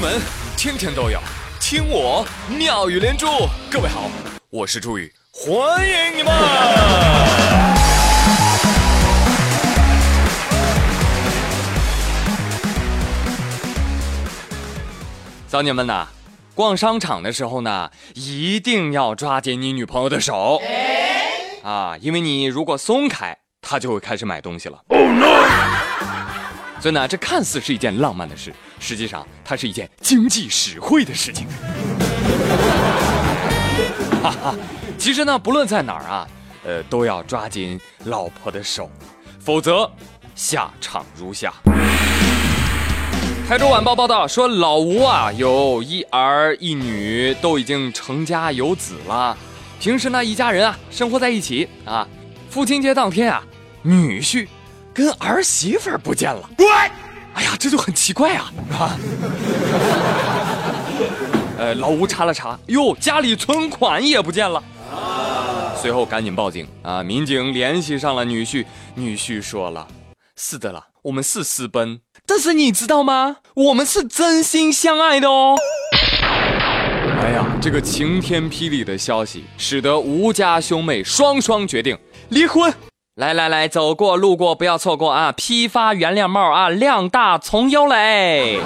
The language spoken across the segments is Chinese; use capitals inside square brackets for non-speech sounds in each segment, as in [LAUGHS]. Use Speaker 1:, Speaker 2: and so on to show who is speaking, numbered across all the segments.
Speaker 1: 门天天都有听我妙语连珠。各位好，我是朱宇，欢迎你们！小姐们呐，逛商场的时候呢，一定要抓紧你女朋友的手啊，因为你如果松开，她就会开始买东西了。所以呢，这看似是一件浪漫的事，实际上它是一件经济实惠的事情。[LAUGHS] 其实呢，不论在哪儿啊，呃，都要抓紧老婆的手，否则下场如下。台州晚报报道说，老吴啊有一儿一女，都已经成家有子了。平时呢，一家人啊生活在一起啊。父亲节当天啊，女婿。跟儿媳妇儿不见了，哎呀，这就很奇怪啊！啊，[LAUGHS] 呃，老吴查了查，哟，家里存款也不见了，随后赶紧报警啊！民警联系上了女婿，女婿说了：“是的啦，我们是私奔，但是你知道吗？我们是真心相爱的哦。[LAUGHS] ”哎呀，这个晴天霹雳的消息，使得吴家兄妹双双决定离婚。来来来，走过路过不要错过啊！批发原谅帽啊，量大从优嘞。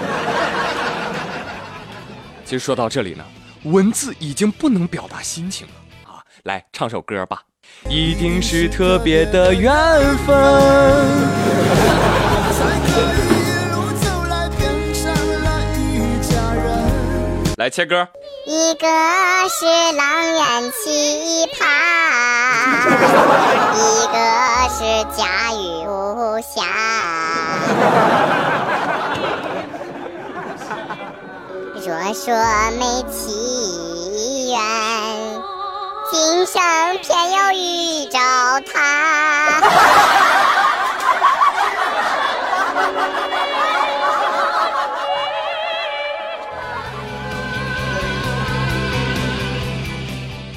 Speaker 1: [LAUGHS] 其实说到这里呢，文字已经不能表达心情了啊！来唱首歌吧，一定是特别的缘分。来切歌。
Speaker 2: 一个是狼人奇葩，[LAUGHS] 一个是家喻无暇。若说没奇缘，今生偏要遇着他。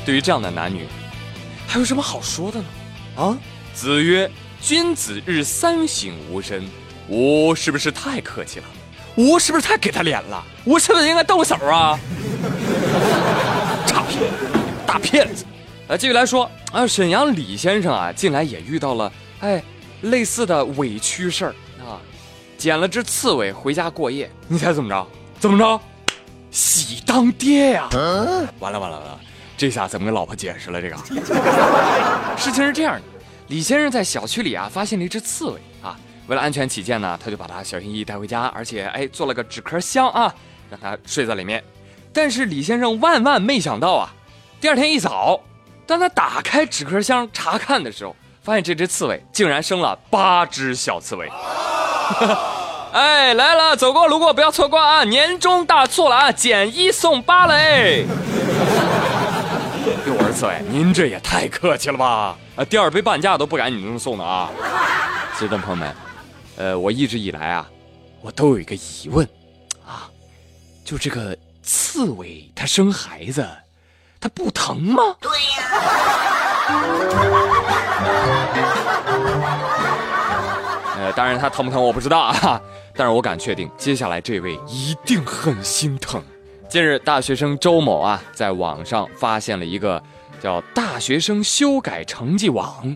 Speaker 1: 对于这样的男女，还有什么好说的呢？啊，子曰：“君子日三省吾身。”吾是不是太客气了？吾是不是太给他脸了？吾是不是应该动手啊？[LAUGHS] 差评，大骗子！啊，继续来说啊，沈阳李先生啊，近来也遇到了哎类似的委屈事儿啊，捡了只刺猬回家过夜，你猜怎么着？怎么着？喜当爹呀！完了完了完了！这下怎么跟老婆解释了？这个 [LAUGHS] 事情是这样的，李先生在小区里啊发现了一只刺猬啊，为了安全起见呢，他就把它小心翼翼带回家，而且哎做了个纸壳箱啊，让它睡在里面。但是李先生万万没想到啊，第二天一早，当他打开纸壳箱查看的时候，发现这只刺猬竟然生了八只小刺猬。[LAUGHS] 哎，来了，走过路过不要错过啊！年终大促了啊，减一送八嘞！[LAUGHS] 六儿子，您这也太客气了吧！啊，第二杯半价都不敢你这么送的啊！[LAUGHS] 亲爱的朋友们，呃，我一直以来啊，我都有一个疑问，啊，就这个刺猬它生孩子，它不疼吗？对呀。[LAUGHS] 呃，当然它疼不疼我不知道啊，但是我敢确定，接下来这位一定很心疼。近日，大学生周某啊，在网上发现了一个叫“大学生修改成绩网”，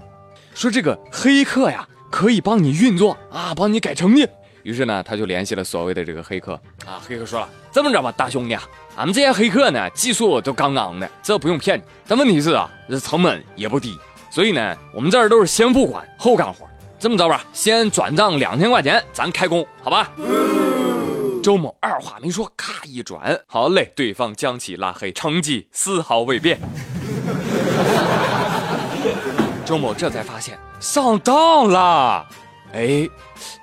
Speaker 1: 说这个黑客呀可以帮你运作啊，帮你改成绩。于是呢，他就联系了所谓的这个黑客啊。黑客说了：“这么着吧，大兄弟啊，俺们这些黑客呢，技术都杠杠的，这不用骗你。但问题是啊，这成本也不低，所以呢，我们这儿都是先付款后干活。这么着吧，先转账两千块钱，咱开工，好吧？”周某二话没说，咔一转，好嘞，对方将其拉黑，成绩丝毫未变。[LAUGHS] 周某这才发现上当了，哎，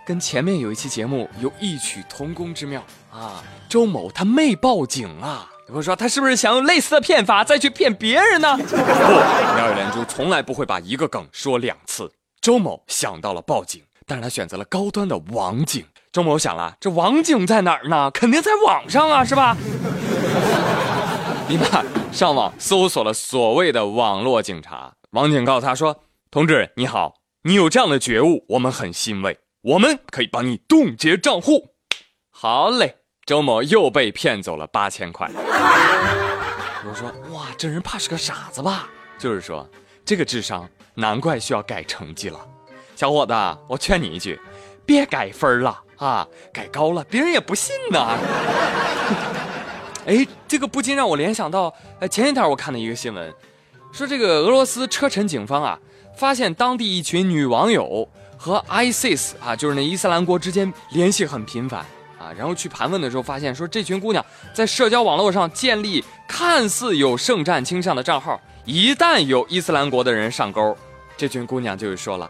Speaker 1: 跟前面有一期节目有异曲同工之妙啊。周某他没报警啊，我说他是不是想用类似的骗法再去骗别人呢？[LAUGHS] 不，妙语连珠从来不会把一个梗说两次。周某想到了报警，但是他选择了高端的网警。周某想了，这网警在哪儿呢？肯定在网上啊，是吧？[LAUGHS] 立马上网搜索了所谓的网络警察。网警告诉他说：“同志你好，你有这样的觉悟，我们很欣慰，我们可以帮你冻结账户。”好嘞，周某又被骗走了八千块。我说哇，这人怕是个傻子吧？就是说，这个智商难怪需要改成绩了。小伙子，我劝你一句，别改分了啊，改高了别人也不信呐。[LAUGHS] 哎，这个不禁让我联想到，哎，前一天我看的一个新闻，说这个俄罗斯车臣警方啊，发现当地一群女网友和 ISIS 啊，就是那伊斯兰国之间联系很频繁啊，然后去盘问的时候，发现说这群姑娘在社交网络上建立看似有圣战倾向的账号，一旦有伊斯兰国的人上钩，这群姑娘就会说了：“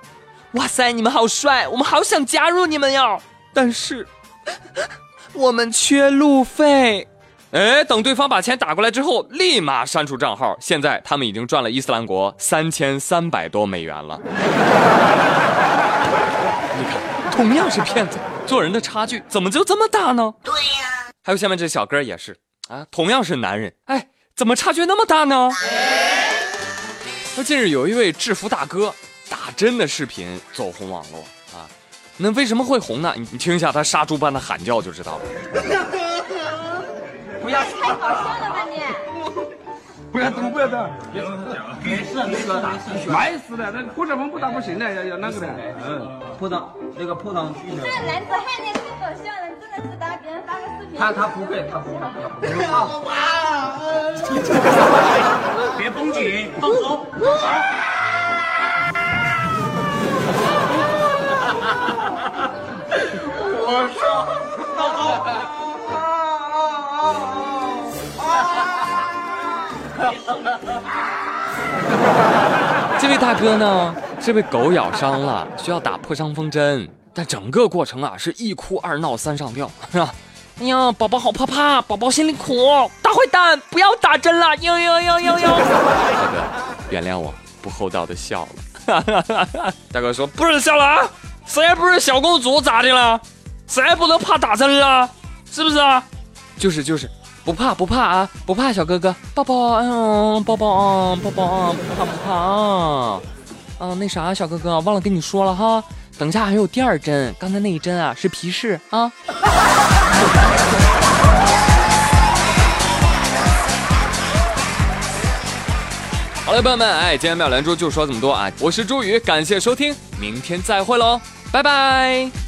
Speaker 1: 哇塞，你们好帅，我们好想加入你们哟，但是我们缺路费。”哎，等对方把钱打过来之后，立马删除账号。现在他们已经赚了伊斯兰国三千三百多美元了。[LAUGHS] 你看，同样是骗子，做人的差距怎么就这么大呢？对呀。还有下面这小哥也是啊，同样是男人，哎，怎么差距那么大呢？那近日有一位制服大哥打针的视频走红网络啊，那为什么会红呢？你你听一下他杀猪般的喊叫就知道了。[LAUGHS]
Speaker 3: 不要太搞笑了吧你！不要动，不要动。没事，那个没事的，那火车风不打不行的，要要那个的。嗯，
Speaker 4: 破裆，那个破裆
Speaker 3: 这男子汉你太搞笑了，真的是打别人发个视频。
Speaker 4: 他他不会，他不会。[LAUGHS]
Speaker 3: 别绷紧，放松。[LAUGHS]
Speaker 1: 这位大哥呢是被狗咬伤了，需要打破伤风针，但整个过程啊是一哭二闹三上吊，是吧？哎呀，宝宝好怕怕，宝宝心里苦，大坏蛋不要打针了，呦呦呦呦呦！大哥，原谅我不厚道的笑了。[LAUGHS] 大哥说不准笑了啊，谁不是小公主咋的了？谁不能怕打针了？是不是啊？就是就是。不怕不怕啊，不怕小哥哥，抱抱，嗯，抱抱啊，抱抱啊，不怕不怕啊，啊，那啥，小哥哥，忘了跟你说了哈，等下还有第二针，刚才那一针啊是皮试啊。[LAUGHS] 好了，朋友们，哎，今天妙连珠就说这么多啊，我是朱宇，感谢收听，明天再会喽，拜拜。